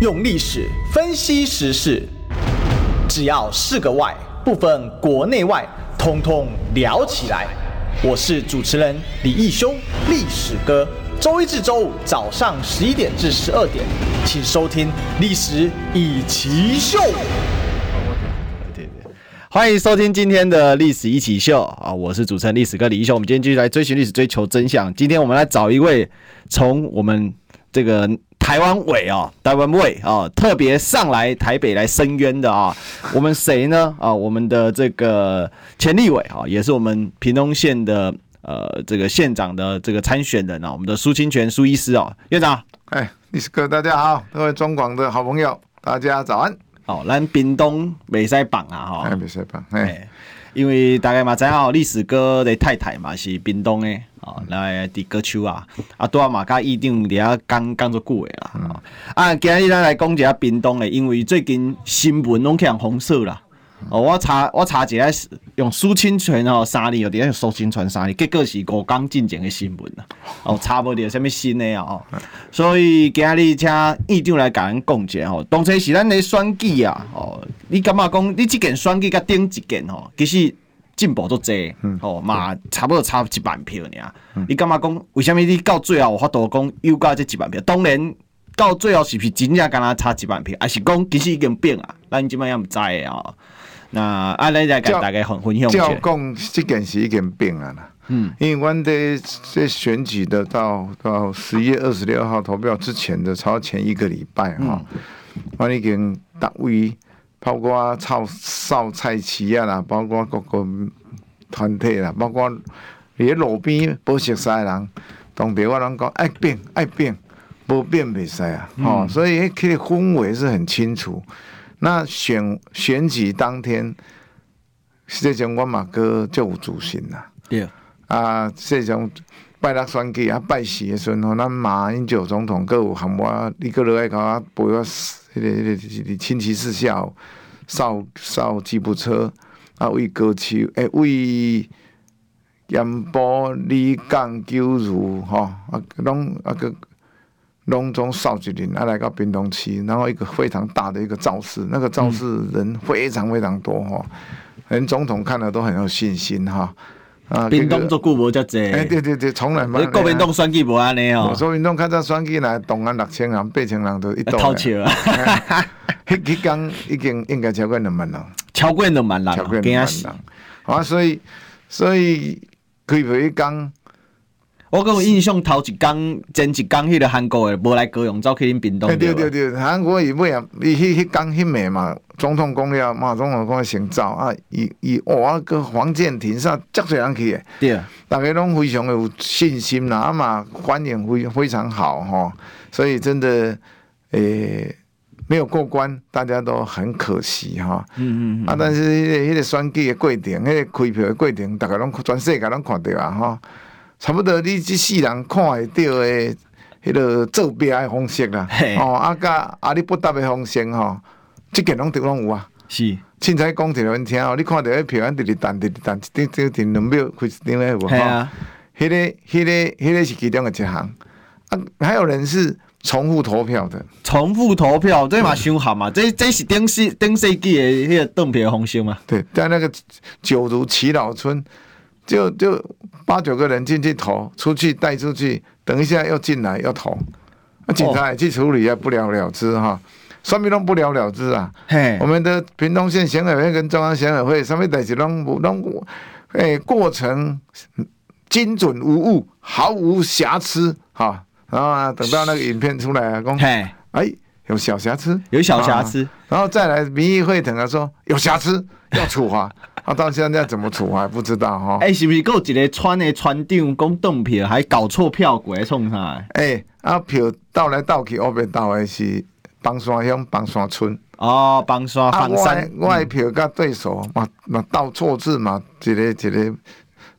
用历史分析时事，只要是个“外”，不分国内外，通通聊起来。我是主持人李义修，历史哥。周一至周五早上十一点至十二点，请收听《历史一起秀》。欢迎收听今天的历史一起秀啊！我是主持人历史哥李义雄。我们今天继续来追寻历史，追求真相。今天我们来找一位从我们这个台湾委啊，台湾委啊，特别上来台北来申冤的啊。我们谁呢？啊，我们的这个前立委啊，也是我们屏东县的呃这个县长的这个参选人啊，我们的苏清泉苏医师啊，院长。哎，历史哥，大家好，各位中广的好朋友，大家早安。哦，咱屏东未使绑啊，哈，哎，未使绑，哎，因为大概嘛知影历史哥的太太嘛是屏东的，哦，来伫歌手啊，啊，拄啊嘛甲议长伫遐讲讲做久的啦，嗯、啊，今日咱来讲一下屏东的，因为最近新闻拢去人红色啦。哦，我查我查一下，用苏清泉哦，三年哦，底下用苏清泉三年，结果是五天进前的新闻啊。哦，查无着什物新的啊？哦，所以今日请议长来甲咱讲一下哦。当初是咱的选举啊，哦，你感觉讲你即件选举甲顶一件吼，其实进步都济，哦嘛，差不多差一万票尔。你感觉讲为什么你到最后有法度讲又加这一万票？当然到最后是不是真正敢若差一万票，还是讲其实已经变啊？咱即摆也毋知哦。那阿来再给大家分分享。照讲这件事已经变啊啦。嗯，因为我们的这选举的到到十一月二十六号投票之前的超前一个礼拜哈，我已经大位包括超少菜市啊啦，包括各个团体啦，包括连路边不熟悉的人，当地我拢讲爱变爱变，不变袂使啊。哦，所以迄个氛围是很清楚。那选选举当天，实际上我嘛阁就有自信啦。对.啊，实际上拜六选举啊，拜四的时阵吼，咱马英九总统阁有喊我，你阁落来甲我陪我，迄个迄个是亲戚四下，扫扫吉普车啊，为歌手诶、欸，为盐埔李港九如吼啊，拢啊阁。隆中少吉林，啊来到屏东区，然后一个非常大的一个造势，那个造势人非常非常多哈，连总统看了都很有信心哈。啊，屏东做久无遮济，哎，对对对，从来没。国民党选举无安尼哦。国民党看到选举来，动员六千人、八千人都一到。偷笑啊！迄迄工已经应该超过两万人。超过两万人，超过两万人。啊，所以所以开票一天。我讲印象头一工前一工迄个韩国的无来高雄，走去恁屏东。对对对，韩国伊尾啊，伊迄迄工迄暝嘛，总统讲了，马总统讲先走啊，伊伊哇个黄健庭煞遮侪人去的。对啊。大家拢非常有信心啦，啊嘛欢迎非非常好吼，所以真的诶、欸、没有过关，大家都很可惜哈。嗯嗯啊，但是迄、那个迄、那个选举的过程，迄、那个开票的过程，大家拢全世界拢看到啊哈。差不多你这世人看会到的，迄个作弊的方式啦，哦，啊，甲阿里不达的方式吼，即个拢都拢有啊。是，凊彩讲一个人听哦，你看到迄票，直直弹，直直弹，一张张张两秒开一张咧，有无？啊，迄个、迄个、迄个是其中的一项。啊，还有人是重复投票的。重复投票，这嘛伤合嘛？这这是顶世顶世纪的迄个邓票方式嘛？对，在那个九如祈老村。就就八九个人进去投，出去带出去，等一下又进来又投，那警察也去处理，啊不了了之哈，什么都不了了之啊。嘿，我们的屏东县选委会跟中央选委会，什么代志拢无拢，诶，过程精准无误，毫无瑕疵哈。然后啊，等到那个影片出来啊，公，嘿，哎，有小瑕疵，有小瑕疵，然后再来民意会等啊说有瑕疵要处罚。啊，到现在怎么处还不知道哈？哎、欸，是不是还有一个川的村长讲邓票还搞错票轨创啥？哎、欸，啊票倒来倒去，后边倒的是帮山乡帮山村。哦，帮山帮山。我的票甲对手嘛嘛倒错字嘛，一个一个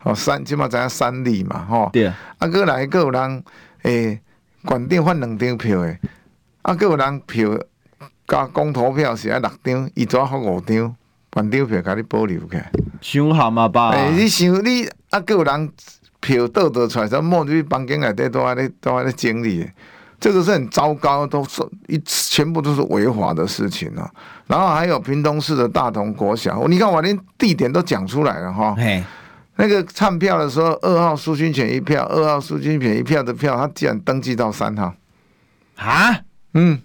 哦三起码知影三里嘛吼。对。啊，过来过有人诶，县长发两张票诶，啊，过有人票加公投票是爱六张，伊只发五张？半张票甲你保留起来，伤含啊吧？诶，你想你啊，个人票倒倒出来，说莫去房间内底都安尼都安尼整理，这个是很糟糕，都是一全部都是违法的事情啊。然后还有屏东市的大同国小，你看我连地点都讲出来了哈。嘿，那个唱票的时候，二号苏军权一票，二号苏军权一票的票，他竟然登记到三号啊？嗯，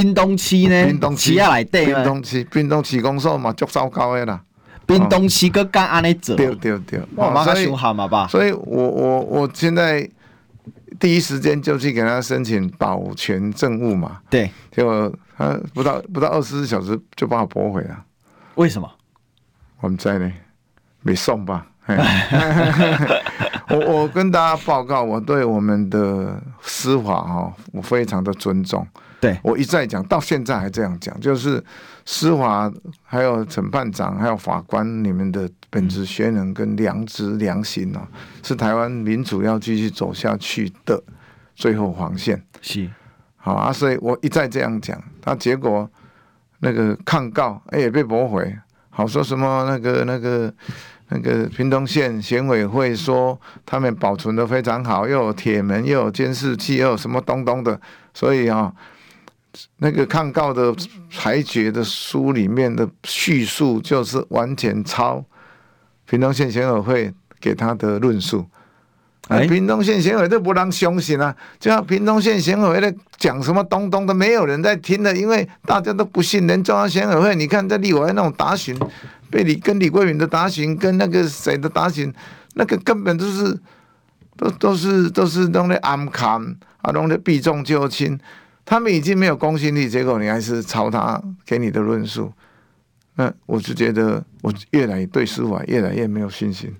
屏东区呢？屏东区来对屏东区，屏东区公所嘛，足糟糕的啦。屏东区搁敢安尼做？对对对，我马上想喊嘛吧。所以我我我现在。第一时间就去给他申请保全证物嘛，对，结果他不到不到二十四小时就把我驳回了。为什么？我们在呢，没送吧？我我跟大家报告，我对我们的司法哈，我非常的尊重。对，我一再讲，到现在还这样讲，就是司法还有审判长还有法官，你们的本职学能跟良知良心啊，是台湾民主要继续走下去的最后防线。是，好啊，所以我一再这样讲，他结果那个抗告哎也被驳回，好说什么那个那个那个屏东县选委会说他们保存的非常好，又有铁门又有监视器又有什么东东的，所以啊。那个抗告的裁决的书里面的叙述，就是完全抄屏东县选委会给他的论述。哎，屏东县选委都不让相信啊！就像屏东县选委会在讲什么东东的，没有人在听的，因为大家都不信。连中央选委会，你看在立委那种打询，被李跟李桂敏的打询，跟那个谁的打询，那个根本都是都都是都是弄的暗砍啊，弄的避重就轻。他们已经没有公信力，结果你还是抄他给你的论述，那我就觉得我越来对司法越来越没有信心。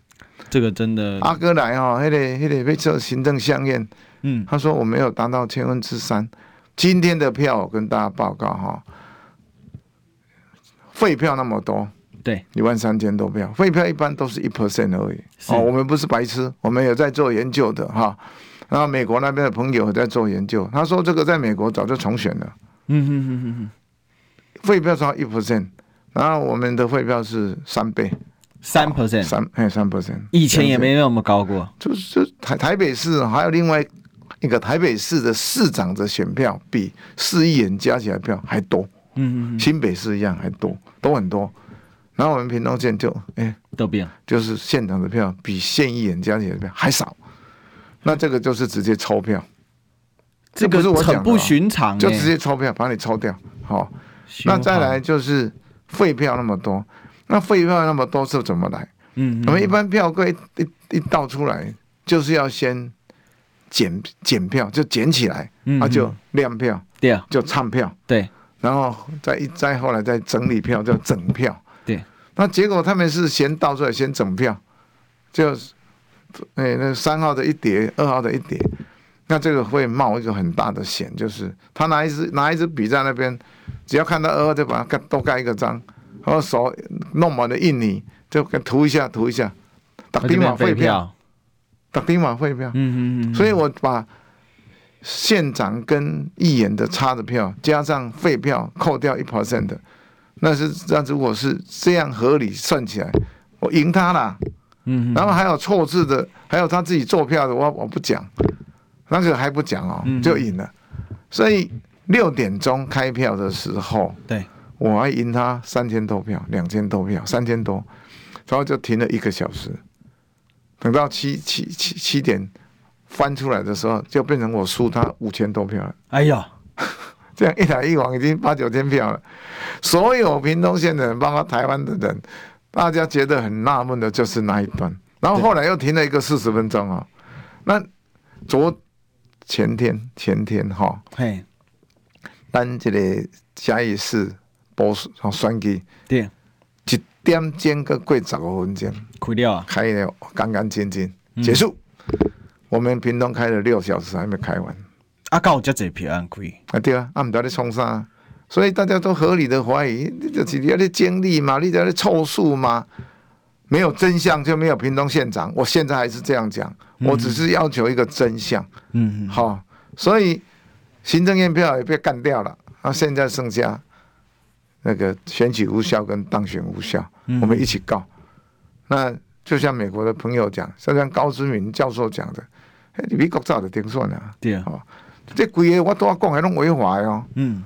这个真的，阿哥来哈，那个那个被做行政相验，嗯，他说我没有达到千分之三。今天的票我跟大家报告哈，废票那么多，对，一万三千多票，废票一般都是一 percent 而已。哦，我们不是白痴，我们有在做研究的哈。然后美国那边的朋友在做研究，他说这个在美国早就重选了。嗯哼哼哼哼，废票超一 percent，然后我们的废票是三倍，三 percent，三哎三 percent，以前也没那么高过。就是就台台北市还有另外一个台北市的市长的选票比市议员加起来票还多。嗯嗯，新北市一样还多，都很多。然后我们屏东县就哎都变，就是县长的票比县议员加起来的票还少。那这个就是直接抽票，这个是我很不寻常，就直接抽票把你抽掉。好，那再来就是废票那么多，那废票那么多是怎么来？嗯，我们一般票柜一一倒出来，就是要先检检票，就检起来，啊就亮票，对啊，就唱票，对，然后再一再后来再整理票，叫整票，对。那结果他们是先倒出来先整票，就。哎、欸，那三号的一叠，二号的一叠，那这个会冒一个很大的险，就是他拿一支拿一支笔在那边，只要看到二号就把它盖多盖一个章，然后手弄满了印泥，就给涂一下涂一下，打钉码废票，打钉码废票。嗯嗯嗯。所以我把县长跟议员的差的票加上废票扣掉一 percent 的，那是那如果是这样合理算起来，我赢他了。嗯，然后还有错字的，还有他自己做票的，我我不讲，那个还不讲哦，就赢了。所以六点钟开票的时候，对，我还赢他三千多票，两千多票，三千多，然后就停了一个小时，等到七七七七点翻出来的时候，就变成我输他五千多票了。哎呀，这样一来一往已经八九千票了，所有屏东县的人，包括台湾的人。大家觉得很纳闷的就是那一段，然后后来又停了一个四十分钟啊。那昨前天前天哈，嘿，咱这个嘉义市补选举，对，一点钟个过十五分钟，开了啊，开了干干净净结束。我们平东开了六小时还没开完，啊，够这济票开啊？对啊，啊，唔知道你冲啥。所以大家都合理的怀疑，你就是你要的经历嘛，你要的凑数嘛，没有真相就没有屏东县长。我现在还是这样讲，我只是要求一个真相。嗯，好，所以行政验票也被干掉了，啊，现在剩下那个选举无效跟当选无效，我们一起告。那就像美国的朋友讲，就像高知明教授讲的，你美国早就定算了，对啊。这规个我都要讲还拢违法哦。嗯，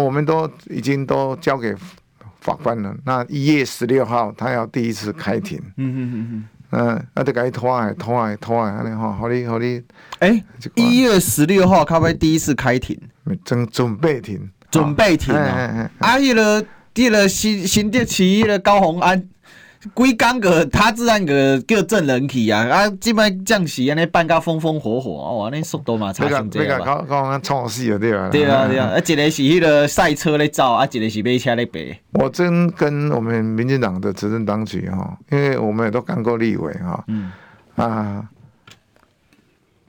我们都已经都交给法官了。那一月十六号他要第一次开庭。嗯嗯嗯嗯。嗯，啊，得给伊拖啊拖啊拖啊，安尼吼，好你好你。哎，一月十六号，咖啡第一次开庭，正准备庭，准备庭啊。啊，迄个，迄个新新店市迄个高红安。规工个，他自然个叫证人去啊！啊，即摆将士安尼办甲风风火火，哦，安尼速度嘛差真济吧？讲讲创死了对吧？对啊对啊，啊，一个是迄个赛车咧走，啊，一个是马车咧爬。我真跟我们民进党的执政当局哈，因为我们也都干过立委哈，嗯啊，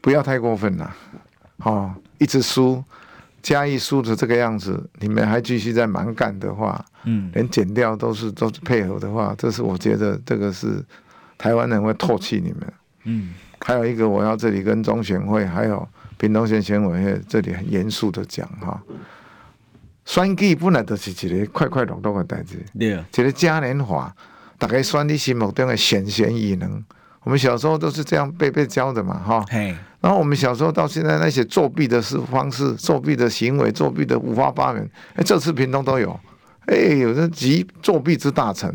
不要太过分了，哦，一直输。嘉义输成这个样子，你们还继续在蛮干的话，嗯，连减掉都是都是配合的话，这是我觉得这个是台湾人会唾弃你们，嗯，还有一个我要这里跟中选会还有屏东县选委会这里很严肃的讲哈，选举本来就是一个快快乐乐的代志，对，一个嘉年华，大家选你心目中的贤贤与能。我们小时候都是这样被被教的嘛，哈。然后我们小时候到现在那些作弊的是方式、作弊的行为、作弊的五花八门，哎，这次屏东都有，哎，有人集作弊之大成。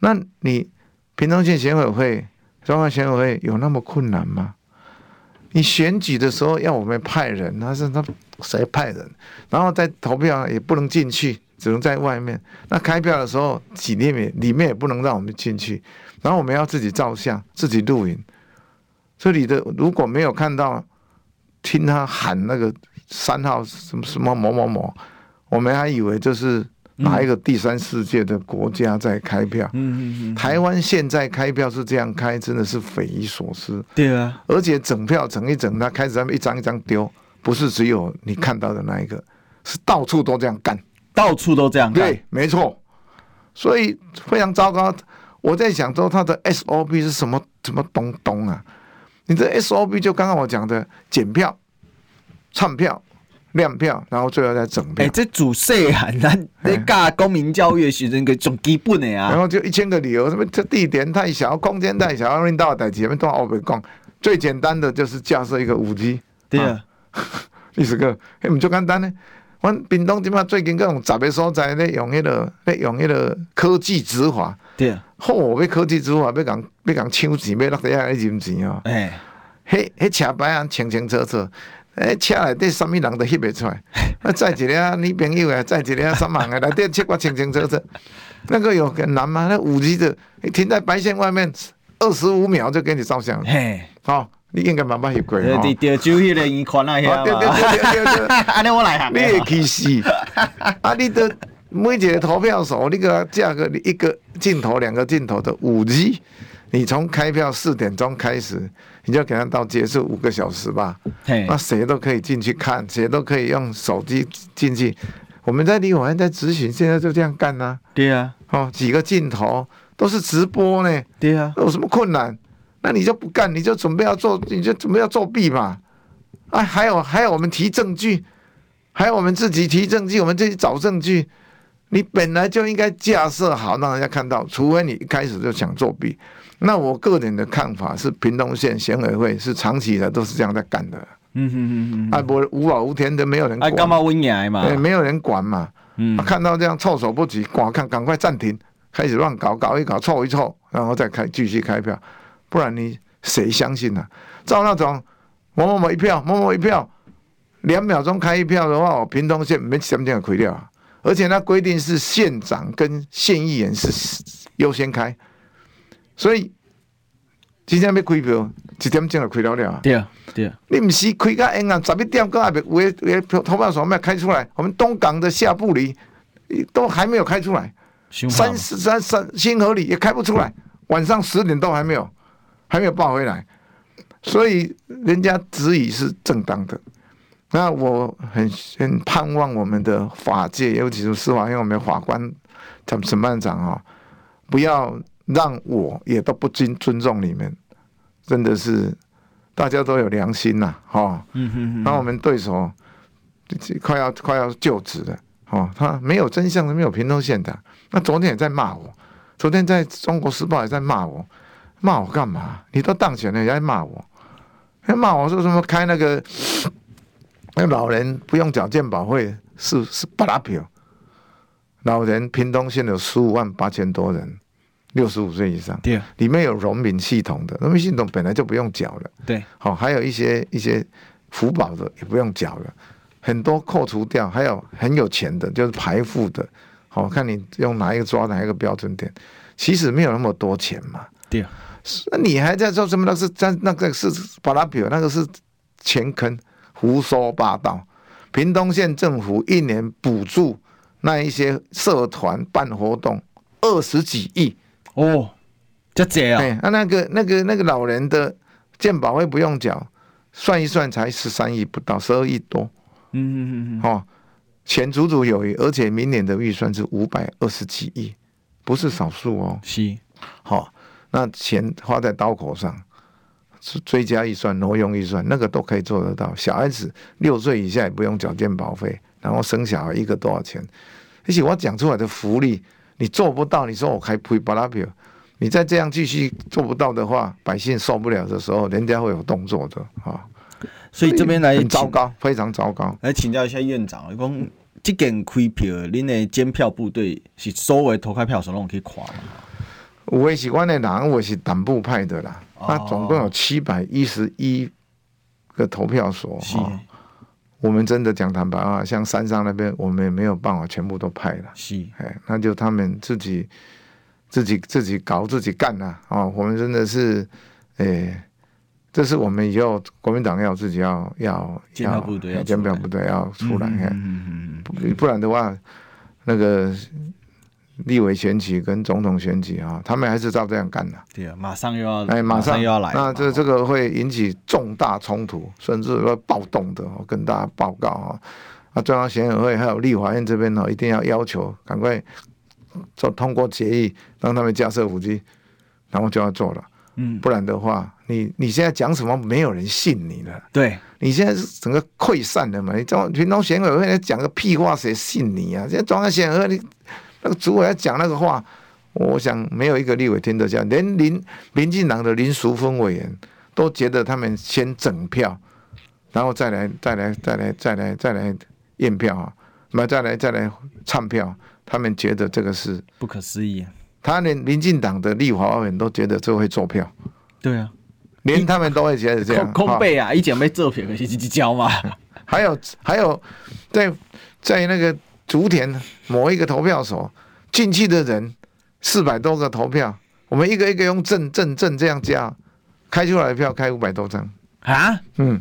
那你屏东县选委会、中央选委会有那么困难吗？你选举的时候要我们派人，他是他谁派人？然后在投票也不能进去，只能在外面。那开票的时候，里面里面也不能让我们进去。然后我们要自己照相，自己录影。这里的如果没有看到，听他喊那个三号什么什么某某某，我们还以为这是哪一个第三世界的国家在开票。嗯嗯嗯。台湾现在开票是这样开，真的是匪夷所思。对啊。而且整票整一整，他开始他们一张一张丢，不是只有你看到的那一个，是到处都这样干，到处都这样干。对，没错。所以非常糟糕。我在想说，他的 SOP 是什么什么东东啊？你的 SOP 就刚刚我讲的检票、唱票、亮票，然后最后再整票。哎、欸，这主细汉咱在教公民教育的时阵个最基本的啊。然后就一千个理由，什么这地点太小，空间太小，领导代志，什么都奥白讲。最简单的就是架设一个五 G。对啊，历史课，哎，唔就简单呢。阮屏东即马最近各种杂个所在咧用迄个咧用迄个科技执法。对啊。嚯！要科技执法，要讲要讲抢钱，要落地下来认钱哦。哎，迄迄车牌啊，清清楚楚。诶，车内底什么人都翕袂出来。啊，载一个女朋友啊，载一个什么啊，内底切我清清楚楚。那个有很难吗？那五 G 的，你停在白线外面，二十五秒就给你照相。嘿，好，你应该慢慢翕过。对对对，就迄个圆宽那些嘛。对对对对对。安尼我来行。你去死！啊，你的。每一个投票所，那个价格，你一个镜头、两个镜头的五 G，你从开票四点钟开始，你就给他到结束五个小时吧。那谁都可以进去看，谁都可以用手机进去。我们在立法院在执行，现在就这样干呢、啊。对啊，哦，几个镜头都是直播呢。对啊，有什么困难？那你就不干，你就准备要做，你就准备要作弊嘛。啊，还有还有，我们提证据，还有我们自己提证据，我们自己找证据。你本来就应该架设好，让人家看到。除非你一开始就想作弊，那我个人的看法是，屏东县选委会是长期以来都是这样在干的。嗯哼哼哼，啊，不无法无天的，没有人管。干嘛温雅嘛？对，没有人管嘛。嗯，看到这样措手不及，赶看赶快暂停，开始乱搞，搞一搞，凑一凑，然后再开继续开票，不然你谁相信呢、啊？照那种某某某一票，某某一票，两秒钟开一票的话，我屏东县没什么这样亏掉啊。而且那规定是县长跟县议员是优先开，所以今天要开票，一点钟就开了了。对啊，对啊。你不是开个阴啊，十一点还没有，有投票所没有开出来。我们东港的下布里都还没有开出来，三十三三新河里也开不出来，晚上十点都还没有，还没有报回来，所以人家质疑是正当的。那我很很盼望我们的法界，尤其是司法院，我们法官、审审判长啊，不要让我也都不尊尊重你们，真的是大家都有良心呐，哈。嗯嗯嗯。那我们对手快要快要就职了，哦，他没有真相的，没有平东县的。那昨天也在骂我，昨天在中国时报也在骂我，骂我干嘛？你都当选了，也在骂我，还骂我说什么开那个。那老人不用缴健保费是是不拉票。老人屏东县有十五万八千多人，六十五岁以上，对，里面有农民系统的，农民系统本来就不用缴了，对，好，还有一些一些福保的也不用缴了，很多扣除掉，还有很有钱的，就是排富的，好，看你用哪一个抓哪一个标准点，其实没有那么多钱嘛，对，那你还在说什么？那是在那个是巴拉比，那个是钱坑，胡说八道。屏东县政府一年补助。那一些社团办活动二十几亿哦，就这样。哎，那那个那个那个老人的健保费不用缴，算一算才十三亿不到，十二亿多。嗯嗯嗯嗯。哦，钱足足有余，而且明年的预算是五百二十几亿，不是少数哦。是。好、哦，那钱花在刀口上，是追加预算、挪用预算，那个都可以做得到。小孩子六岁以下也不用缴健保费。然后生小孩一个多少钱？而且我讲出来的福利，你做不到，你说我开赔巴拉票，你再这样继续做不到的话，百姓受不了的时候，人家会有动作的啊。所以这边来很糟糕，非常糟糕。来请教一下院长，讲这件开票，恁的监票部队是所有投开票所拢可以跨吗？我是阮的人，我是党部派的啦。哦、那总共有七百一十一个投票所。哦。我们真的讲坦白话，像山上那边，我们也没有办法全部都派了。是，哎，那就他们自己自己自己搞自己干了啊！我们真的是，哎，这是我们以后国民党要自己要要监票部队，监票部队要出来，嗯嗯嗯嗯，不然的话，那个。立委选举跟总统选举啊，他们还是照这样干的。对啊，马上又要哎，马上又要来。那这这个会引起重大冲突，甚至会暴动的。我跟大家报告啊，啊，中央选委会还有立法院这边呢，一定要要求赶快做通过决议，让他们架设五 G，然后就要做了。嗯，不然的话，你你现在讲什么，没有人信你了。对，你现在是整个溃散的嘛？你中屏东选委会讲个屁话，谁信你啊？现在中央选委会你。那个主委要讲那个话，我想没有一个立委听得下，连林民进党的林淑芬委员都觉得他们先整票，然后再来再来再来再来再来验票啊，那再来再来唱票，他们觉得这个是不可思议。他连民进党的立法委员都觉得这会做票。对啊，连他们都会觉得这样。空背啊，以前没做票的是去交嘛。还有还有，在在那个。竹田某一个投票所进去的人四百多个投票，我们一个一个用正正正这样加，开出来的票开五百多张啊，嗯，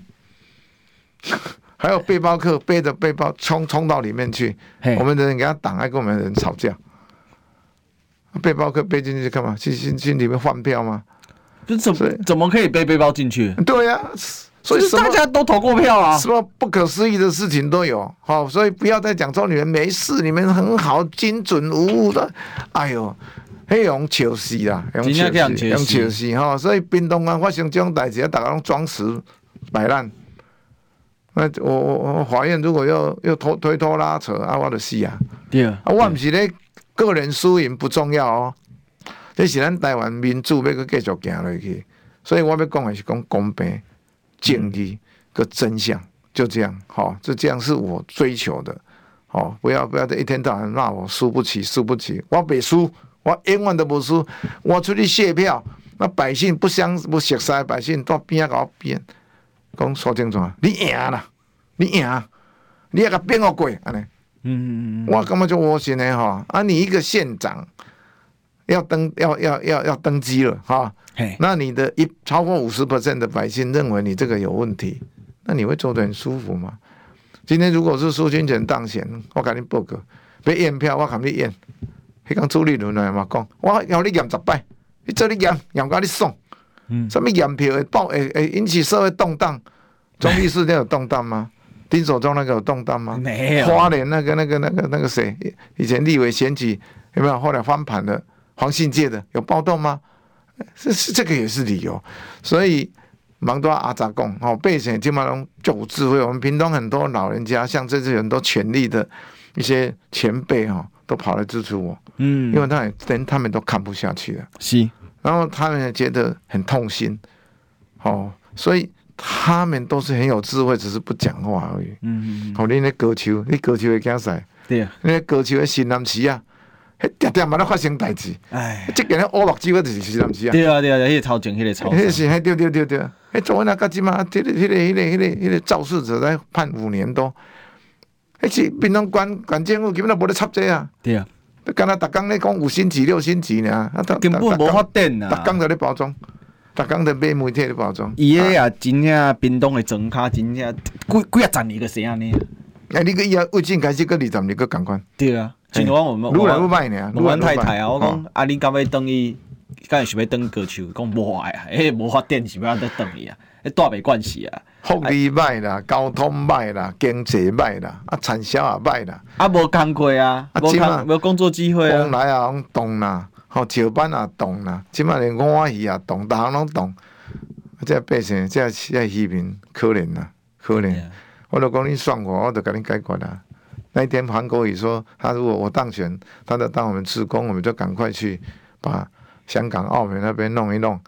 还有背包客背着背包冲冲到里面去，我们的人给他挡，还跟我们的人吵架。背包客背进去干嘛？去去去里面换票吗？这怎么怎么可以背背包进去？对呀、啊。所以大家都投过票啊，什么不可思议的事情都有。好，所以不要再讲说你们没事，你们很好，精准无误的。哎呦，黑用笑死啦，用笑死，用笑死哈。所以屏东啊发生这种代志，大家拢装死摆烂。那我我我法院如果要要拖推拖拉扯啊，我就死啊。对啊，我不是咧个人输赢不重要哦，这是咱台湾民主要搁继续行落去。所以我要讲的是讲公平。正义个真相就这样，好，就这样是我追求的，好，不要不要再一天到晚骂我输不起，输不起，我别输，我永远都不输，我出去卸票，那百姓不相不熟悉，百姓到边啊搞边，讲说清楚啊，你赢了，你赢，你也个变个鬼啊？呢，嗯嗯嗯，我感觉就我信的哈，啊，你一个县长要登要要要要登基了哈。那你的一超过五十 percent 的百姓认为你这个有问题，那你会做得很舒服吗？今天如果是苏清泉当选，我跟你报告，别验票，我跟你验。迄讲朱立伦来嘛讲，我要你验十摆，你做你验，验到你爽。嗯，什么验票会爆会会引起社会动荡？中坜事件有动荡吗？丁守中那个有动荡吗？没有。花莲那个那个那个那个谁，以前立委选举有没有？后来翻盘的黄信介的有暴动吗？这是这个也是理由，所以忙多阿杂贡哦，背景金马龙就有智慧。我们屏东很多老人家，像这些很多权力的一些前辈哈，都跑来支持我，嗯，因为他连他们都看不下去了，是，然后他们也觉得很痛心，哦，所以他们都是很有智慧，只是不讲话而已。嗯嗯嗯。好，你那歌手，你歌手会干啥？对啊。你高手的新南市啊，迄点点嘛，咧发生代志。哎。即个咧乌目睭就是新南市啊。对啊对啊，迄个超前，迄个超。迄是，迄对对对对。迄做那个什么？迄个迄个迄个迄个迄个肇事者在判五年多。迄是平东县县政府根本都无咧插这啊。对啊。敢若逐工咧讲五星级六星级呢？根本无法电啊。逐工在咧包装。逐工在买媒体的包装，伊个啊，真正冰冻的庄脚，真正几几啊十年个时安尼。哎，你个以后为尽开始个二十年个共款。对啊，今晚我们愈来愈歹呢。我太太啊，我讲啊，你敢要等伊？敢是要等歌手？讲无爱啊，迄，无法电是要安怎等伊啊？哎，大袂关系啊。福利歹啦，交通歹啦，经济歹啦，啊，产销也歹啦。啊，无工课啊，无工无工作机会啊。往来啊，拢动啦。吼，石板也动啦，即摆连五花鱼也动，逐项拢动。这百姓，这这渔民可怜呐，可怜。我就讲你算我，我就给你解决啦。那一天韩国瑜说，他如果我当选，他就当我们职工，我们就赶快去把香港、澳门那边弄一弄。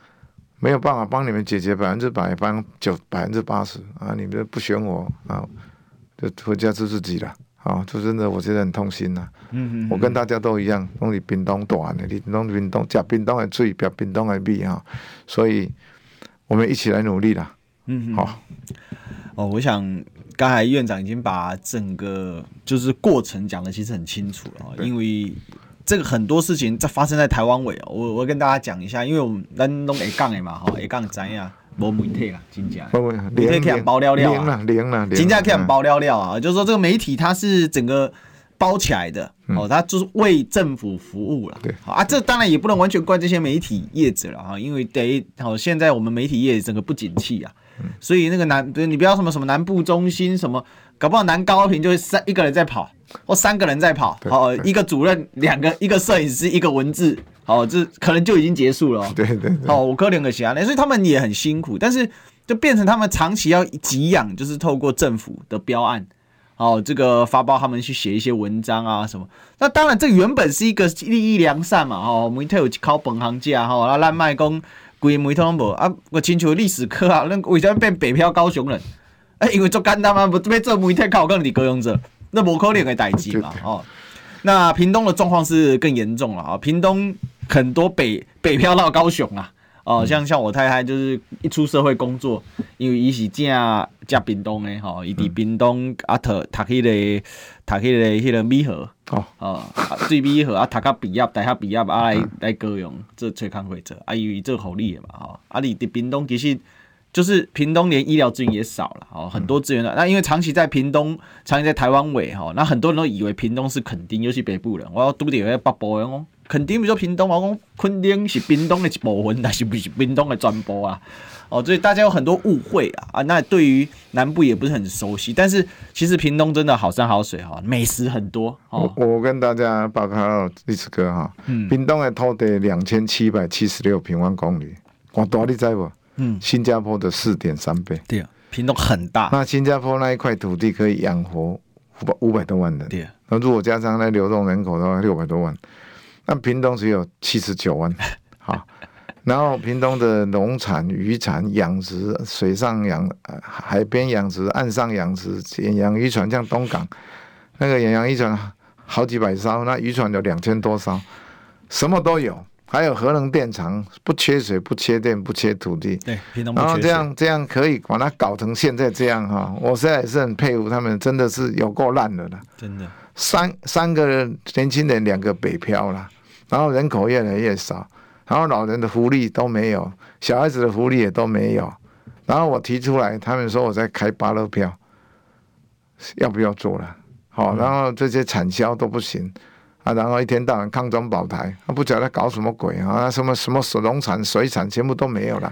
没有办法帮你们解决百分之百，帮九、百分之八十啊！你们不选我啊，就回家吃自己了。啊，就真的，我觉得很痛心呐。嗯嗯。我跟大家都一样，拢是冰冻短的，你拢冰冻加冰冻的水，吃屏东的米啊。所以，我们一起来努力啦。嗯嗯。好。哦，我想刚才院长已经把整个就是过程讲的其实很清楚了。对。因为这个很多事情在发生在台湾尾，我我跟大家讲一下，因为我们咱拢会讲的嘛，哈，会讲知影。无媒体啦，真正。媒体可以爆料料啊，真正可以包料料啊，就是说这个媒体它是整个包起来的，哦，它就是为政府服务了，对，好啊，这当然也不能完全怪这些媒体业者了哈，因为得好，现在我们媒体业整个不景气啊，所以那个南，你不要什么什么南部中心什么，搞不好南高屏就是三一个人在跑，或三个人在跑，好，一个主任，两个，一个摄影师，一个文字。哦，这可能就已经结束了。对对对。好，我哥两个下来，所以他们也很辛苦，但是就变成他们长期要给养，就是透过政府的标案，哦，这个发包他们去写一些文章啊什么。那当然，这原本是一个利益良善嘛，哦，媒体有靠本行价，哈，那烂卖公归媒体无啊，我亲像历史课啊，那为什么变北漂高雄人？哎，因为足简单嘛，不被做媒体考更你高雄者，那无可能的代志嘛，哦。那屏东的状况是更严重了啊，屏东。很多北北漂到高雄啊，哦，像像我太太就是一出社会工作，因为伊是正正屏东的吼，伊伫屏东啊，读读迄个读迄个迄个美和哦。哦，对美和啊，读到毕业，大学毕业啊来来高雄做吹康会做，啊因为做护理的嘛吼，啊你伫屏东其实就是屏东连医疗资源也少了哦，很多资源的，那因为长期在屏东，长期在台湾尾哈，那很多人都以为屏东是垦丁，尤其北部人，我要拄着个北部人哦。垦丁比如说屏东，我讲垦丁是屏东的一部分，但是不是屏东的全部啊？哦，所以大家有很多误会啊啊！那对于南部也不是很熟悉，但是其实屏东真的好山好水哈，美食很多。哦、我我跟大家报告历史哥哈，嗯，屏东的土地两千七百七十六平方公里，我多你知不？嗯，新加坡的四点三倍。对啊，屏东很大。那新加坡那一块土地可以养活五百五百多万人。对啊，那如果加上那流动人口的话，六百多万。那屏东只有七十九万，好，然后屏东的农产、渔产、养殖、水上养、海边养殖、岸上养殖、远洋渔船，像东港那个远洋渔船好几百艘，那渔船有两千多艘，什么都有，还有核能电厂，不缺水、不缺电、不缺土地。对，然后这样这样可以把它搞成现在这样哈，我现在也是很佩服他们，真的是有够烂的了。真的，三三个年轻人，两个北漂了。然后人口越来越少，然后老人的福利都没有，小孩子的福利也都没有。然后我提出来，他们说我在开八乐票，要不要做了？好，然后这些产销都不行啊，然后一天到晚抗中保台，啊，不晓得搞什么鬼啊，什么什么农产、水产全部都没有了，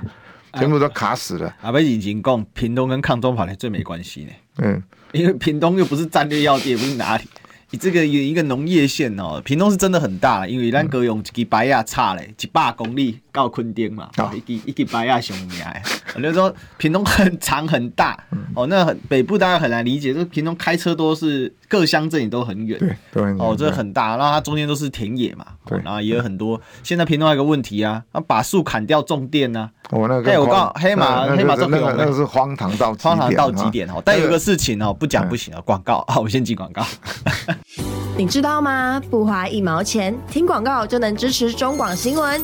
全部都卡死了。啊，不已经讲，屏东跟抗中保台最没关系呢。嗯，因为屏东又不是战略要地，也不是哪里。你这个有一个农业县哦，屏东是真的很大，因为咱高雄一个白亚差嘞，一百公里，到昆丁嘛，哦一支一个白亚熊苗，我就说屏东很长很大，哦，那很北部大家很难理解，就是屏东开车都是各乡镇也都很远，对，都很哦，这很大，然后它中间都是田野嘛，对哦然后也有很多。现在屏东还有一个问题啊，啊，把树砍掉种电呢，我那个哎我告荒黑马黑马这个那个是荒唐到极荒唐到极啊点哦。但有一个事情哦，不讲不行啊，广告 啊，我先进广告。你知道吗？不花一毛钱，听广告就能支持中广新闻。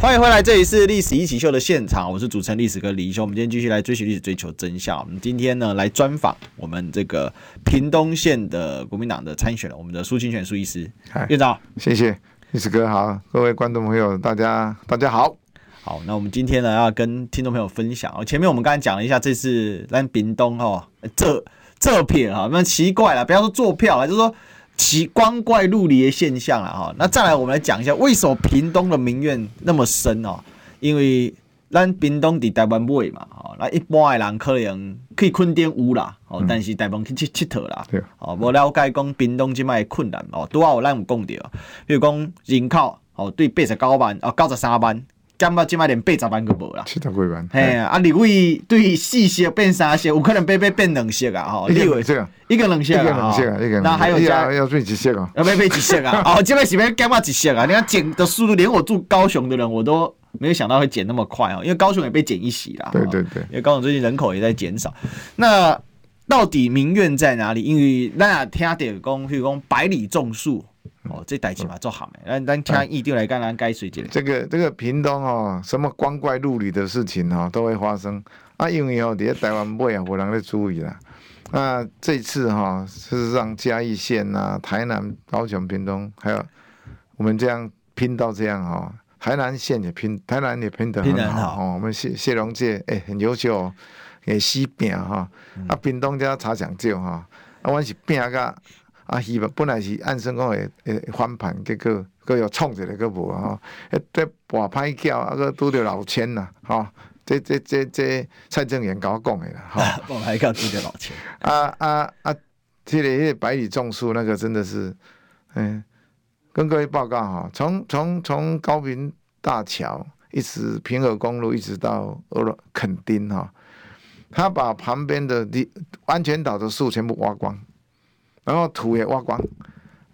欢迎回来，这里是历史一起秀的现场，我是主持人历史哥李易修。我们今天继续来追寻历史，追求真相。我们今天呢来专访我们这个屏东县的国民党的参选人，我们的苏清泉苏医师嗨院长。谢谢历史哥好，各位观众朋友，大家大家好。好，那我们今天呢要跟听众朋友分享哦。前面我们刚才讲了一下，这次咱屏东哦，这这片哈，那奇怪了，不要说坐票了，就是说。奇光怪陆离的现象了哈，那再来我们来讲一下，为什么屏东的民怨那么深哦？因为咱屏东伫台湾尾嘛，吼，那一般的人可能去垦丁有啦，哦，但是台湾去佚佚佗啦，对。哦，无了解讲屏东即摆困难哦，拄好有咱有讲着，比如讲人口哦，对八十九万哦，九十三万，减到即摆连八十万都无啦。七十几万，嘿啊，啊，立委对四色变三色，有可能变变变两色啊！吼，一个立委两色啊一个两色啊，一个两色啊，一个那还有加要要变几色啊？要变变几色啊！哦，这边是边减到几色啊！你看减的速度，连我住高雄的人我都没有想到会减那么快哦，因为高雄也被减一席啦。对对对因为高雄最近人口也在减少。那到底民怨在哪里？因为咱也听到讲，譬如讲百里种树哦，这代志嘛做好没？咱咱听议长来讲咱解释一下。这个这个屏东哦，什么光怪陆离的事情哦都会发生啊，因为哦，在台湾尾啊，无人咧注意啦。那这次哈、哦，事实上嘉义县啊、台南、高雄、屏东，还有我们这样拼到这样哈、哦，台南县也拼，台南也拼得很好好哦。我们谢谢龙介哎很优秀、哦，诶西饼哈，啊屏东家查抢救哈，啊我是饼个。啊，希望本来是按算讲会会翻盘，结果佫又创一个佫无吼，一对跋歹叫，啊佫拄着老千啦，吼，这这这这蔡正元甲我讲的啦，吼，我还靠自己老千。啊啊啊，这个迄个百里种树那个真的是，嗯，跟各位报告哈，从从从高屏大桥一直平和公路一直到俄罗垦丁哈，他把旁边的地安全岛的树全部挖光。然后土也挖光，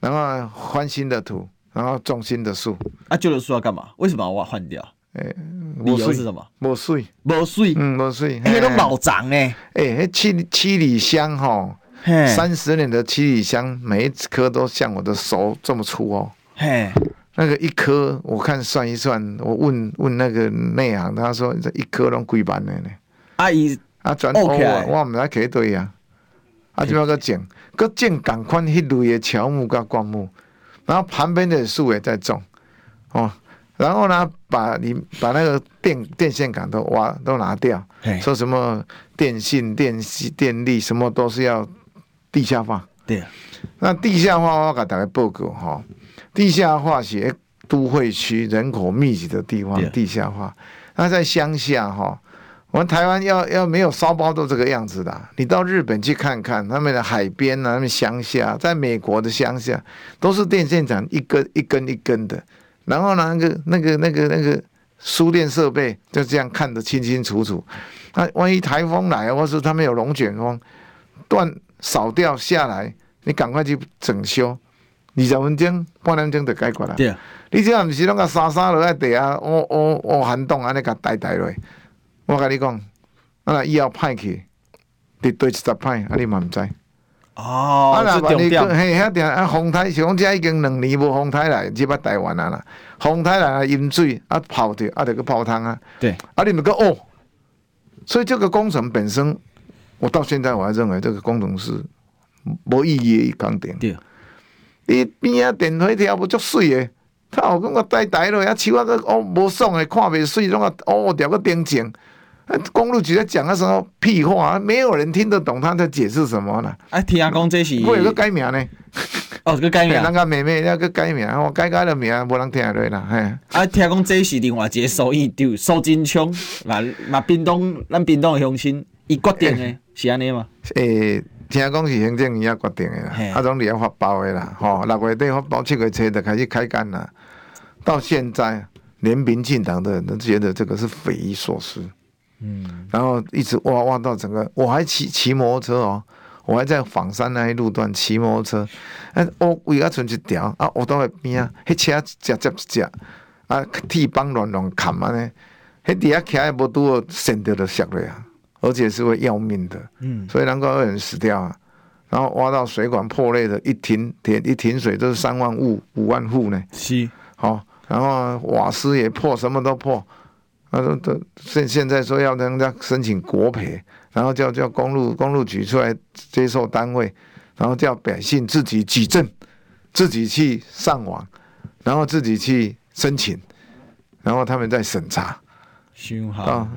然后换新的土，然后种新的树。啊，旧的树要干嘛？为什么要挖换掉？诶，理由是什么？无水，无水，嗯，无水，因为都毛长呢。诶，那七七里香哈，三十年的七里香，每一棵都像我的手这么粗哦。嘿，那个一棵，我看算一算，我问问那个内行，他说这一棵拢几万的呢。阿姨啊，转哦，我唔知几对呀。啊，就要个种，个种赶快迄类的乔木跟灌木，然后旁边的树也在种，哦，然后呢，把你把那个电电线杆都挖都拿掉，说什么电信、电信、电力什么都是要地下化。对，那地下化我给大家报告哈，地下化是都会区人口密集的地方，地下化。那在乡下哈。我们台湾要要没有烧包都这个样子的，你到日本去看看，他们的海边啊，他们乡下，在美国的乡下，都是电线杆一根一根一根的，然后呢，那个那个那个那个输电设备就这样看得清清楚楚。那万一台风来，或是他们有龙卷风断扫掉下来，你赶快去整修，二十分钟半点钟就解决了。对啊，你只要不是拢个沙沙落在地下，哦哦哦，寒冻安尼个呆呆落。我跟你讲，啊，以后歹去，绝对一十歹，啊，你嘛毋知。哦，啊，那万一嘿，遐定啊，风台是讲遮已经两年无风台来，入啊台湾啊啦，风台来啊，淹水啊，泡着啊，得去泡汤啊。对。啊，你们个哦，所以这个工程本身，我到现在我还认为这个工程是无意义的工程。对。你边啊电火条不足水的。他我感觉呆呆咯，遐树啊个哦无爽诶，看袂水，拢个哦条个钉正，公路局在讲的时候屁话，没有人听得懂他在解释什么呢？啊，听讲这是我有个改名呢。哦，个改名，那个妹妹那个改名，我改改了名，无人听下来啦。嘿，啊，听讲这是另外一个收益，就苏金昌，嘛嘛，屏东咱屏东的乡亲，伊决定的，是安尼吗？诶，听讲是行政院决定的啦，啊，总理要发包的啦，吼，六月底发包，七月初就开始开干了，到现在连民进党的人都觉得这个是匪夷所思，嗯，然后一直挖挖到整个，我还骑骑摩托车哦。我还在仿山那一路段骑摩托车，啊，我为啊存一条啊，我都会边啊，迄车夹夹一只，啊，铁棒乱乱砍啊呢，迄底下开无拄好，闪掉就摔了啊，而且是会要命的，嗯，所以难怪有人死掉啊。然后挖到水管破裂的，一停停一停水都是三万户五万户呢，是，好，然后瓦斯也破，什么都破，他说都现现在说要人家申请国赔。然后叫叫公路公路局出来接受单位，然后叫百姓自己举证，自己去上网，然后自己去申请，然后他们再审查。啊！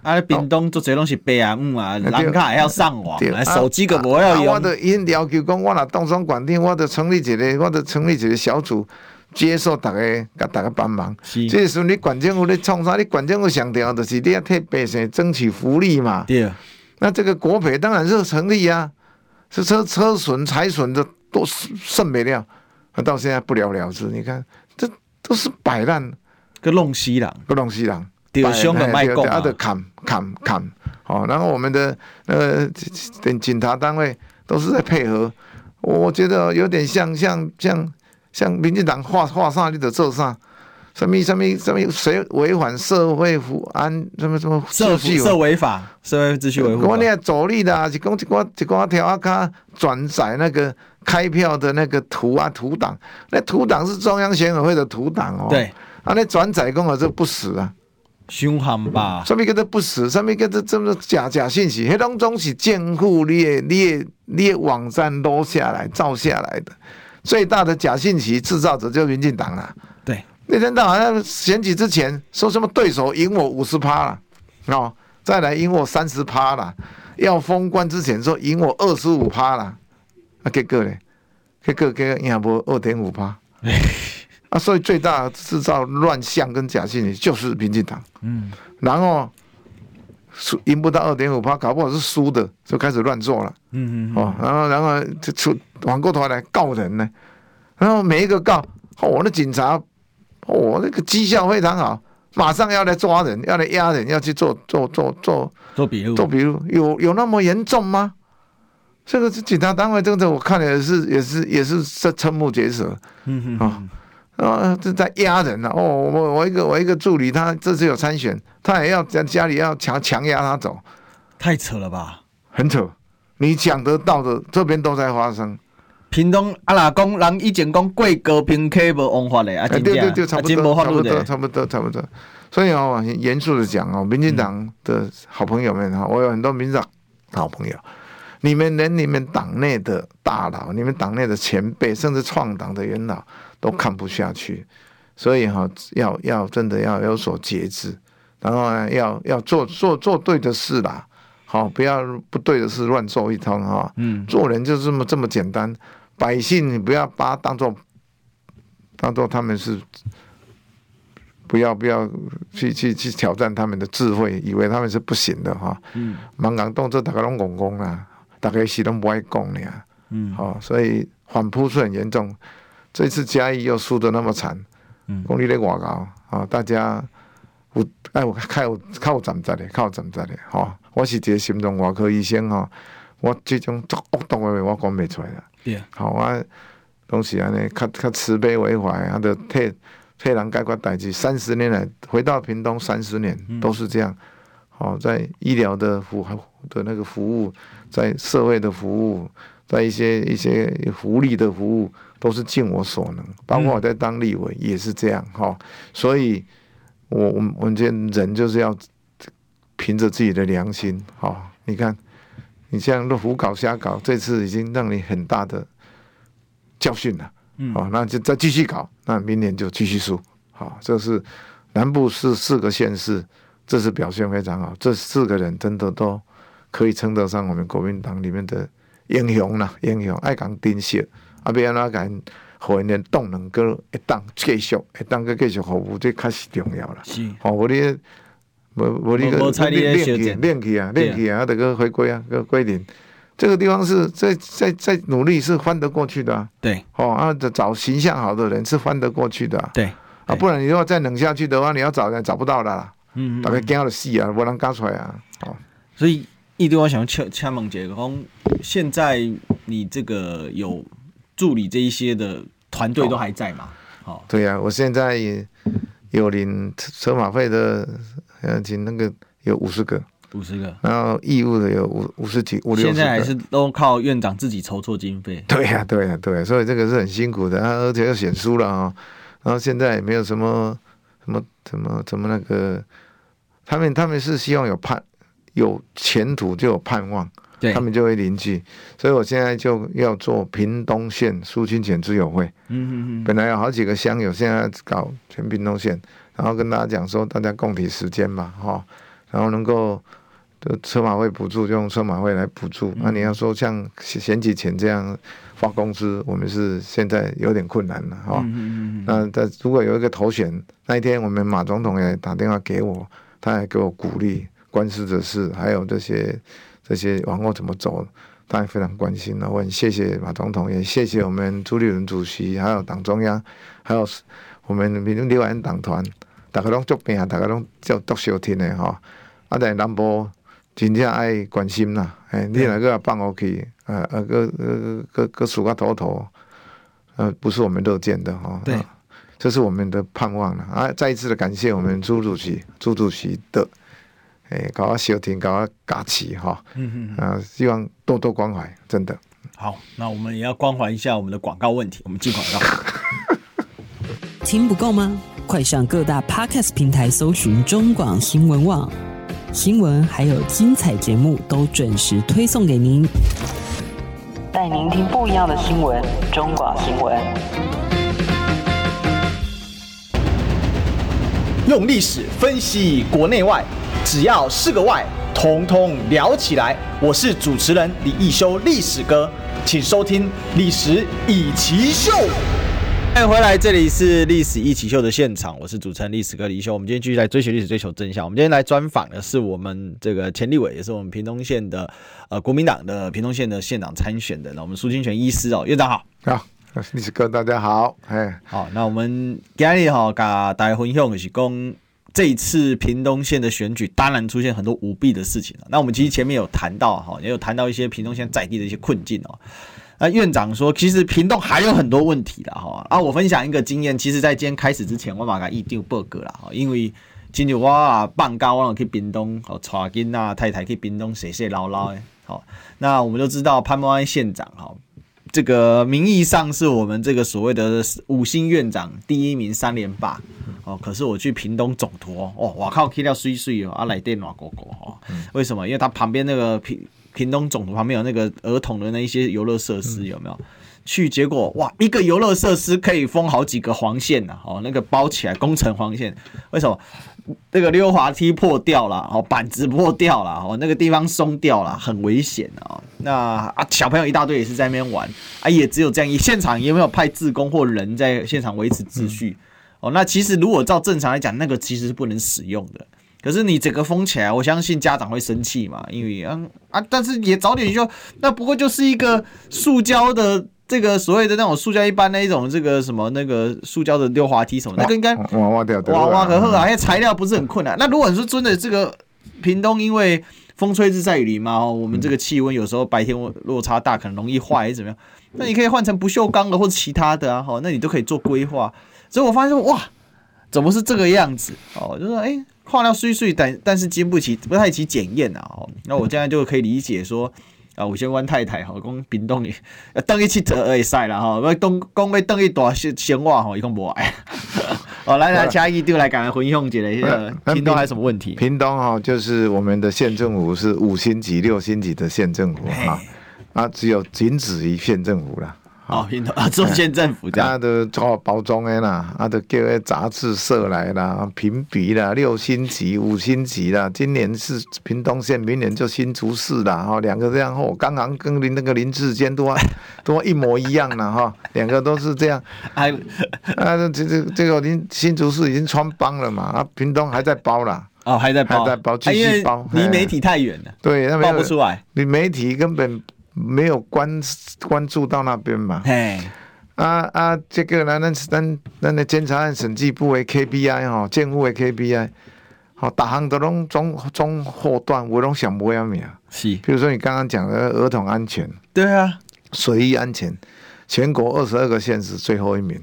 啊，屏东做这拢是白啊姆啊，人家还要上网，手机个不要用。我的因要求讲，我若当上管定，我得成立一个，我得成立一个小组，接受大家，甲大家帮忙。是，这时候你管政府你创啥？你管政府上调就是你要替百姓争取福利嘛。对啊。那这个国赔当然是成立啊，是车车损财损的都剩没了，到现在不了了之。你看，这都是摆烂，个弄西人，个弄西人，丢凶的卖狗啊，的砍砍砍，好，然后我们的呃等警察单位都是在配合，我觉得有点像像像像民进党画画上你得做啥。什么什么什么？谁违反社会福安什么什么秩序？社违法，社会秩序维护。我那走力的啊，是讲一寡一寡条啊，卡转载那个开票的那个图啊图档，那图档是中央选委会的图档哦。对，啊，那转载公啊，这不死啊，凶悍吧？上面叫做不死，上面叫做这么假假信息？黑龙总是建户列列列网站攞下来照下来的，最大的假信息制造者就是民进党了。对。那天到好像选举之前说什么对手赢我五十趴了，哦，再来赢我三十趴了，要封关之前说赢我二十五趴了，啊，结果呢？结果结果赢不二点五趴，啊，所以最大制造乱象跟假信息就是民进党，嗯，然后输赢不到二点五趴，搞不好是输的，就开始乱做了，嗯嗯，哦，然后然后就出反过头来告人呢，然后每一个告，哦，我的警察。哦，那个绩效非常好，马上要来抓人，要来压人，要去做做做做做笔录，做笔录，有有那么严重吗？这个是警察单位，这个我看了也是也是也是瞠瞠目结舌，嗯哼啊啊，这在压人呢、啊。哦，我我一个我一个助理，他这次有参选，他也要在家里要强强压他走，太扯了吧？很扯，你讲得到的这边都在发生。屏东阿拉公人以前讲过高平溪无王法的，啊，对对对，差不多，差不多，差不多，差不多。所以哦，严肃的讲哦，民进党的好朋友们哈，我有很多民进党好朋友，你们连你们党内的大佬、你们党内的前辈，甚至创党的元老都看不下去，所以哈，要要真的要有所节制，然后呢，要要做做做对的事啦，好，不要不对的事乱做一通哈。嗯，做人就这么这么简单。百姓，你不要把他当做当做他们是，不要不要去去去挑战他们的智慧，以为他们是不行的哈。嗯。满港动作大家拢拱拱啦，大家是拢不爱讲的呀。嗯。好，所以反扑是很严重。这次嘉义又输得那么惨。嗯。公里的外高啊，大家有哎，我看有靠站在的，靠站在的哈。我是一个心脏外科医生哈，我这种作恶毒的话，我讲不出来了。Yeah. 好啊，东西啊，呢，较较慈悲为怀，他的替替人解决代志，三十年来回到屏东三十年都是这样。好、嗯，在医疗的服的那个服务，在社会的服务，在一些一些福利的服务，都是尽我所能。包括我在当立委也是这样。哈、嗯，所以我我我们这人就是要凭着自己的良心。好，你看。你像那胡搞瞎搞，这次已经让你很大的教训了。嗯，好，那就再继续搞，那明年就继续输。好，这是南部是四个县市这次表现非常好。这四个人真的都可以称得上我们国民党里面的英雄啦，英雄爱讲珍惜，啊，别让他讲后援的动能够一当继续，一当个继续服务，这开始重要了。是，哦，我的，我我那个练去练起啊，练起啊，得个回归啊，个归零。这个地方是在在在努力是翻得过去的，啊，对，哦，啊，找形象好的人是翻得过去的，啊，对，啊，不然你如果再冷下去的话，你要找人找不到啦，嗯嗯，大概惊了死啊，不能干出来啊，哦，所以一堆我想请请问杰哥，现在你这个有助理这一些的团队都还在嘛？哦，对呀，啊，我现在也有领车马费的，呃，请那个有五十个。五十个，然后义务的有五五十几五六十，现在还是都靠院长自己筹措经费。对呀、啊，对呀、啊，对、啊，所以这个是很辛苦的，而且又选书了啊。然后现在也没有什么什么什么什么那个，他们他们是希望有盼有前途就有盼望，对，他们就会凝聚。所以我现在就要做屏东县苏清泉之友会。嗯嗯嗯。本来有好几个乡友，现在搞全屏东县，然后跟大家讲说，大家共体时间嘛，哈。然后能够的车马费补助就用车马费来补助。那、嗯啊、你要说像选举前这样发工资，我们是现在有点困难了哈。嗯嗯那但如果有一个头选，那一天我们马总统也打电话给我，他还给我鼓励，官司的事还有这些这些往后怎么走，大家非常关心。我很谢谢马总统，也谢谢我们朱立伦主席，还有党中央，还有我们民主立委党团。大家拢足拼，大家拢叫独小听的吼。啊，在南部真正爱关心啦，哎，你哪个也放过去，呃呃，个个个个数个头头，呃，不是我们乐见的哈。对，这是我们的盼望了啊！再一次的感谢我们朱主席，朱主席的，哎，搞个小听，搞个假期哈。嗯嗯。啊，希望多多关怀，真的。好，那我们也要关怀一下我们的广告问题，我们进广告。听不够吗？快上各大 Podcast 平台搜寻中广新闻网新闻，还有精彩节目都准时推送给您，带您听不一样的新闻。中广新闻，用历史分析国内外，只要是个“外”，统统聊起来。我是主持人李一修，历史哥，请收听《历史易起秀》。欢迎回来，这里是历史一起秀的现场，我是主持人历史哥李修。我们今天继续来追寻历史，追求真相。我们今天来专访的是我们这个前立委，也是我们屏东县的呃国民党的屏东县的县长参选的。那我们苏清泉医师哦，院长好，好，历史哥大家好，哎，好，那我们今天哈跟大家分享的是讲这一次屏东县的选举，当然出现很多舞弊的事情了。那我们其实前面有谈到哈，也有谈到一些屏东县在地的一些困境哦。那院长说，其实屏东还有很多问题的哈。啊，我分享一个经验，其实，在今天开始之前，我马上一定报告了哈。因为今天我啊放假，我去屏东，好带囡啊太太去屏东洗洗捞捞的。好，那我们都知道潘孟安县长哈，这个名义上是我们这个所谓的五星院长第一名三连霸。哦，可是我去屏东总图哦，哇靠，去了水水哦，啊来电暖狗狗哦。为什么？因为它旁边那个屏。屏东总图旁边有那个儿童的那一些游乐设施，有没有？去结果哇，一个游乐设施可以封好几个黄线呢，哦，那个包起来工程黄线，为什么？那个溜滑梯破掉了，哦，板子破掉了，哦，那个地方松掉了，很危险啊。那啊，小朋友一大堆也是在那边玩啊，也只有这样，现场也没有派志工或人在现场维持秩序。哦，那其实如果照正常来讲，那个其实是不能使用的。可是你整个封起来，我相信家长会生气嘛，因为嗯啊，但是也早点就，那不过就是一个塑胶的这个所谓的那种塑胶一般的一种这个什么那个塑胶的溜滑梯什么，那个应该挖挖掉，挖挖可好啊，因为材料不是很困难。那如果你说真的这个屏东，因为风吹日晒雨淋嘛，我们这个气温有时候白天落差大，可能容易坏还是怎么样？那你可以换成不锈钢的或者其他的啊，好，那你都可以做规划。所以我发现哇，怎么是这个样子？哦，就说哎。化料虽碎，但但是经不起不太起检验啊！哦，那我现在就可以理解说，啊，我先问太太哈，讲屏东里等一七折而已晒了哈，东讲要等一大些鲜话哈，伊讲无爱。哦，来来，嘉义就来赶来分享一下，屏东还有什么问题？屏东哈，就是我们的县政府是五星级、六星级的县政府哈，啊，只有仅止于县政府了。哦，屏东啊，中县政府这样，啊，都做包装的啦，啊，都叫个杂志社来啦，评比啦，六星级、五星级啦，今年是屏东县，明年就新竹市啦，哈，两个这样，哦，刚刚跟林那个林志坚都 都一模一样了哈，两个都是这样，还啊，这这这个林新竹市已经穿帮了嘛，啊，屏东还在包啦，哦，还在包，还在包，继续包，离媒体太远了，对，那报不出来，离媒体根本。没有关关注到那边嘛？嘿，啊啊，这个呢，咱咱咱的监察院审计部的 KPI 哈，建户的 KPI，好，大行都拢中中后段，我拢想不要命。是，比如说你刚刚讲的儿童安全，对啊，水域安全，全国二十二个县市最后一名，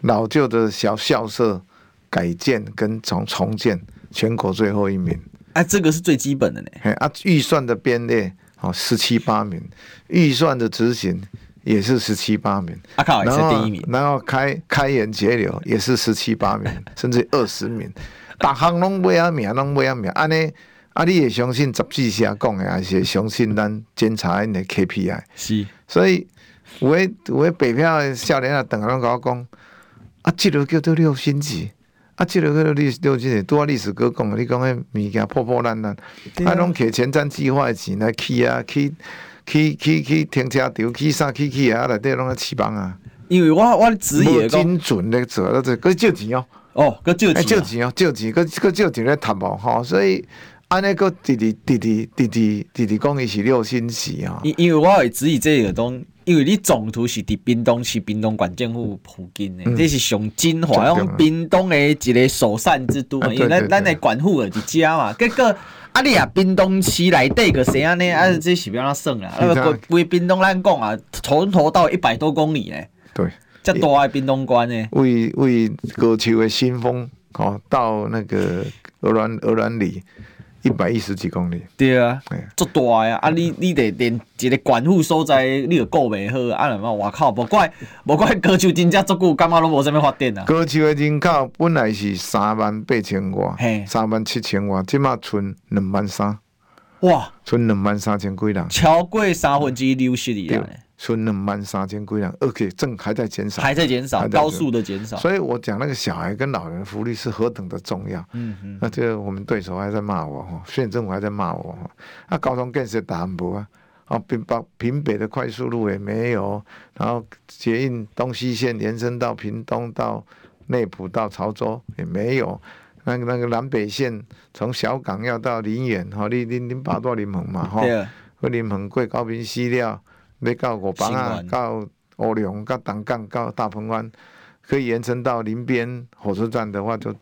老旧的小校舍改建跟重重建，全国最后一名。哎、啊，这个是最基本的呢。哎，啊，预算的编列。好，十七八名，预算的执行也是十七八名，阿卡也是第一名，然后开开源节流也是十七八名，甚至二十名，大行拢尾啊名，拢尾啊名，安尼啊，你也相信十几下讲的，还是相信咱监察院的 KPI？是，所以有诶有诶北漂的少年啊，等下拢甲我讲，啊，这个叫做六星级。啊，这个个历六几年，拄啊历史哥讲，你讲迄物件破破烂烂，啊，拢摕前瞻计划诶钱来去啊，去去去去停车场，去啥去去啊，内底拢在起房啊。因为我我职业精准咧做，那这搁借钱哦。哦，搁借钱，借钱哦，借钱，搁搁借钱咧谈无吼，所以安尼个弟弟弟弟弟弟弟弟讲伊是六星级啊。因因为我会质疑这个东。因为你总图是伫屏东市屏东县政府附近的，嗯、这是上精华，用屏东的一个首善之都嘛。啊、因为咱咱的管户的一家嘛，结果啊你啊冰东市内底个谁安尼啊，这是不要算啦。那个为屏东咱讲啊，从头到一百多公里呢。对，这大诶冰东关呢。为为高雄的新丰哦，到那个鹅銮鹅銮里。一百一十几公里，对啊，足大呀！啊，你你得连一个管户所在，你都顾袂好，啊，嘛，我靠，无怪无怪高雄真正足久，感觉拢无啥物发展啊。高雄的人口本来是三万八千外，嘿，三万七千外，即马剩两万三，哇，剩两万三千几人，超过三分之一流失哩。存两万三千几人，而且正还在减少，还在减少，高速的减少。所以我讲那个小孩跟老人福利是何等的重要。嗯嗯。那这个我们对手还在骂我哈，县政府还在骂我哈。那高中更是打不啊？啊，平北平北的快速路也没有，然后捷运东西线延伸到屏东到内埔到潮州也没有。那个那个南北线从小港要到林园哈，你你你跑到林门嘛哈？对。和临门过高屏溪了。要到五榜啊，到乌龙，到东港，到大鹏湾，可以延伸到林边火车站的话，就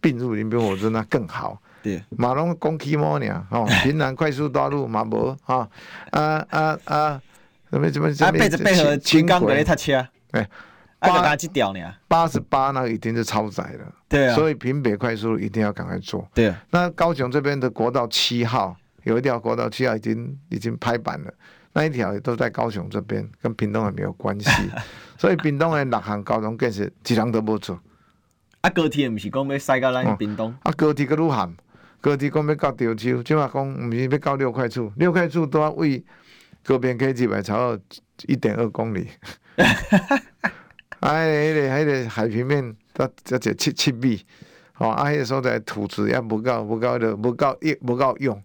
并入林边火车站那更好。对，马龙公起毛呢？哦，平南快速道路马博啊啊啊啊！什么什么什么？背着背和轻钢轨他车，哎，八几条呢？八十八那个已经是超载了。对啊。所以平北快速路一定要赶快做。对啊。那高雄这边的国道七号有一条国道七号已经已经拍板了。那一条也都在高雄这边，跟屏东也没有关系，所以屏东的六项交通建设一项都无做。啊，高铁唔是讲要塞到咱屏东？啊，高铁个路行，高铁讲要到潮州，即话讲唔是要到六块厝，六块厝都要为高边可以几百超过一点二公里。啊，迄个迄个海平面都只只七七米，哦，啊，迄个所在土质也无够，无够的，无够用，无够用，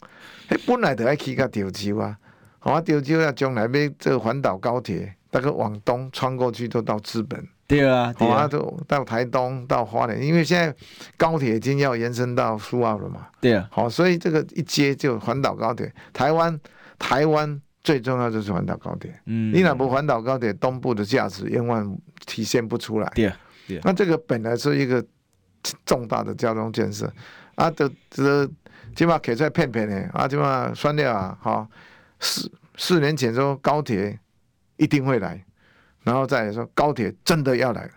迄本来就爱去到潮州啊。好啊，潮州要将来被这个环岛高铁，大概往东穿过去都到资本。对啊，好啊，就到台东到花莲，因为现在高铁已经要延伸到苏澳了嘛。对啊，好，所以这个一接就环岛高铁。台湾，台湾最重要就是环岛高铁。嗯，你若不环岛高铁，东部的价值永远体现不出来。对啊，对啊。那这个本来是一个重大的交通建设啊，都这起码开出来骗骗的啊，起码算了啊，好。四四年前说高铁一定会来，然后再来说高铁真的要来了，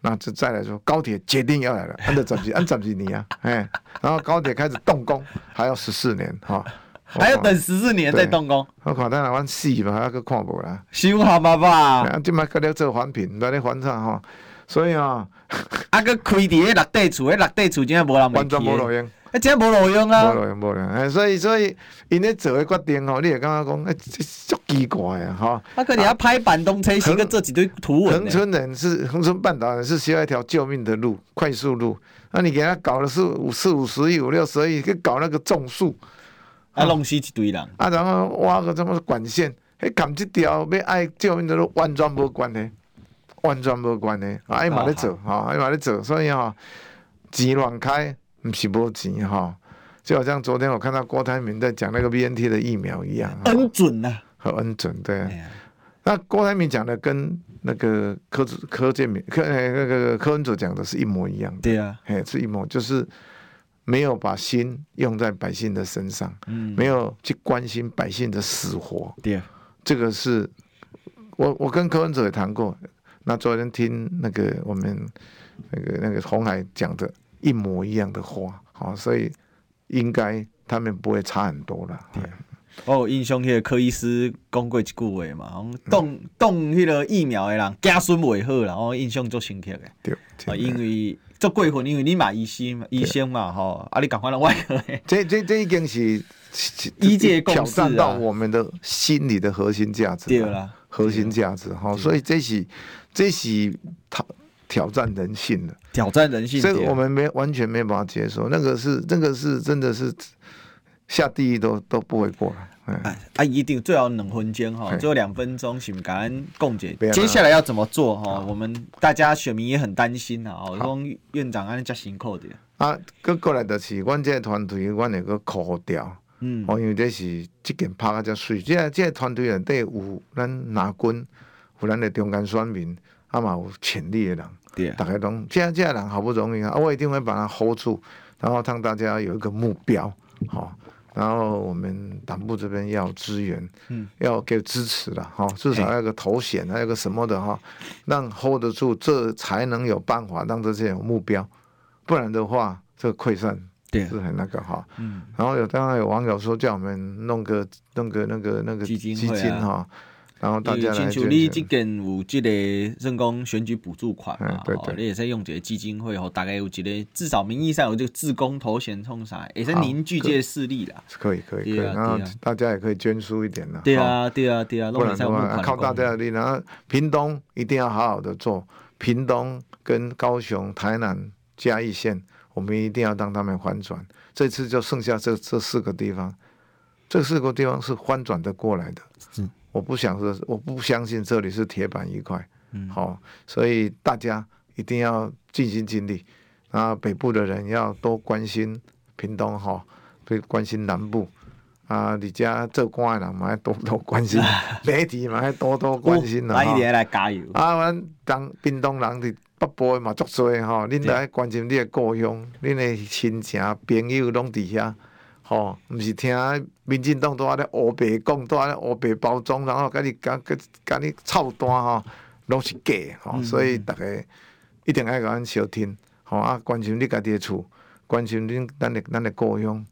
那就再来说高铁决定要来了，按照怎么按怎么你啊，哎，然后高铁开始动工还要十四年哈，还要等十四年再动工，我看咱台湾死嘛还要去看无啦，修好嘛吧，啊，今麦搁咧做环评，来咧环唱哈，所以啊，啊，搁开伫迄六地厝，迄六地厝真系无人，完全无路用。哎，这无路用啊，无路用，无路用。哎，所以所以因咧做诶决定吼，你会感觉讲，哎，这足奇怪啊，哈。他可你要拍板东车行个这几堆图文。恒春人是恒春半岛人是需要一条救命的路，快速路。那你给他搞了四五四五十亿、五六十亿，去搞那个种树，啊，弄死一堆人。啊，然后挖个什么管线，迄砍这条要爱救命的路，完全无关的，完全无关系。啊，伊嘛咧做，哈，伊嘛咧做，所以哈，钱乱开，不不是波及哈。就好像昨天我看到郭台铭在讲那个 BNT 的疫苗一样，很准呐，很准，对啊。那郭台铭讲的跟那个柯柯建铭、柯那个柯文哲讲的是一模一样的。对啊，哎，是一模，就是没有把心用在百姓的身上，嗯，没有去关心百姓的死活。对啊，这个是我我跟柯文哲也谈过，那昨天听那个我们那个那个红海讲的一模一样的话，好，所以应该他们不会差很多了。对。哦，印象迄个柯医师讲过一句话嘛，讲动动迄个疫苗的人家孙袂好啦，我印象足深刻的。对，啊，因为足过分，因为你嘛医生嘛，医生嘛，吼，啊，你赶快来外科。这这这已经是医界挑战到我们的心理的核心价值。对啦，核心价值哈，所以这是这是挑挑战人性的，挑战人性，这个我们没完全没办法接受，那个是那个是真的是。下地狱都都不会过来，哎啊，一定最好两分钟哈，最后两分钟，请感恩共姐。接下来要怎么做哈？我们大家选民也很担心啊。我讲院长安尼加辛苦的。啊，过过来就是，阮这个团队，阮会个扣掉。嗯，哦，因为这是即件拍啊，遮水。即个这个团队内底有咱拿军，有咱的中间选民，啊嘛有潜力的人。对，大家拢这这人好不容易啊，我一定会把它 hold 住，然后让大家有一个目标，好。然后我们党部这边要支援，嗯，要给支持的哈，至少要有个头衔，还有个什么的哈，让 hold 得住，这才能有办法让这些有目标，不然的话，这个溃散对是很那个哈。嗯，然后有当然有网友说叫我们弄个弄个那个那个基金哈。然后大家来捐钱。你这件有这个人工选举补助款嘛？对对，你也是用这个基金会吼，大概有几个，至少名义上有这个自工头衔冲啥，也是凝聚这些势力啦。可以可以可以，然后大家也可以捐出一点啦。对啊对啊对啊，不然的话靠大家的力量。屏东一定要好好的做，屏东跟高雄、台南、嘉义县，我们一定要让他们翻转。这次就剩下这这四个地方，这四个地方是翻转的过来的。嗯。我不想说，我不相信这里是铁板一块，嗯，好，所以大家一定要尽心尽力。然后北部的人要多关心屏东哈，多关心南部啊，你家做官的人嘛要多多关心，媒体嘛要多多关心啦。一定来加油。啊，阮当屏东人伫北部嘛足多哈，恁来关心你的故乡，恁的亲戚朋友拢伫遐。哦，毋是听民进党都安尼乌白讲，都安尼乌白包装，然后甲你甲甲甲你操蛋吼，拢是假吼，嗯、所以逐个一定爱甲阮相听，吼啊关心你家己诶厝，关心恁咱诶咱诶故乡，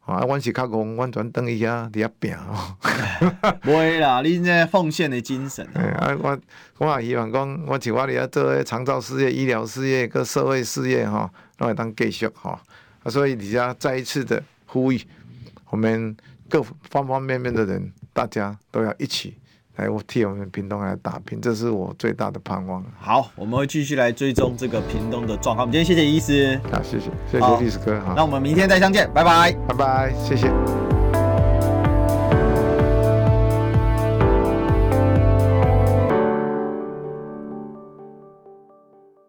吼啊，阮是较戆，阮全等伊遐伫遐拼吼。不会啦，恁这奉献的精神。哎啊，我我也希望讲，我像我伫遐做诶长照事业、医疗事业、个社会事业吼，拢会当继续吼，啊，所以伫遐再一次的。呼吁我们各方方面面的人，大家都要一起来替我们屏东来打拼，这是我最大的盼望。好，我们会继续来追踪这个屏东的状况。我们今天谢谢医师，啊，谢谢，谢谢历史哥，好，那我们明天再相见，拜拜，拜拜，谢谢。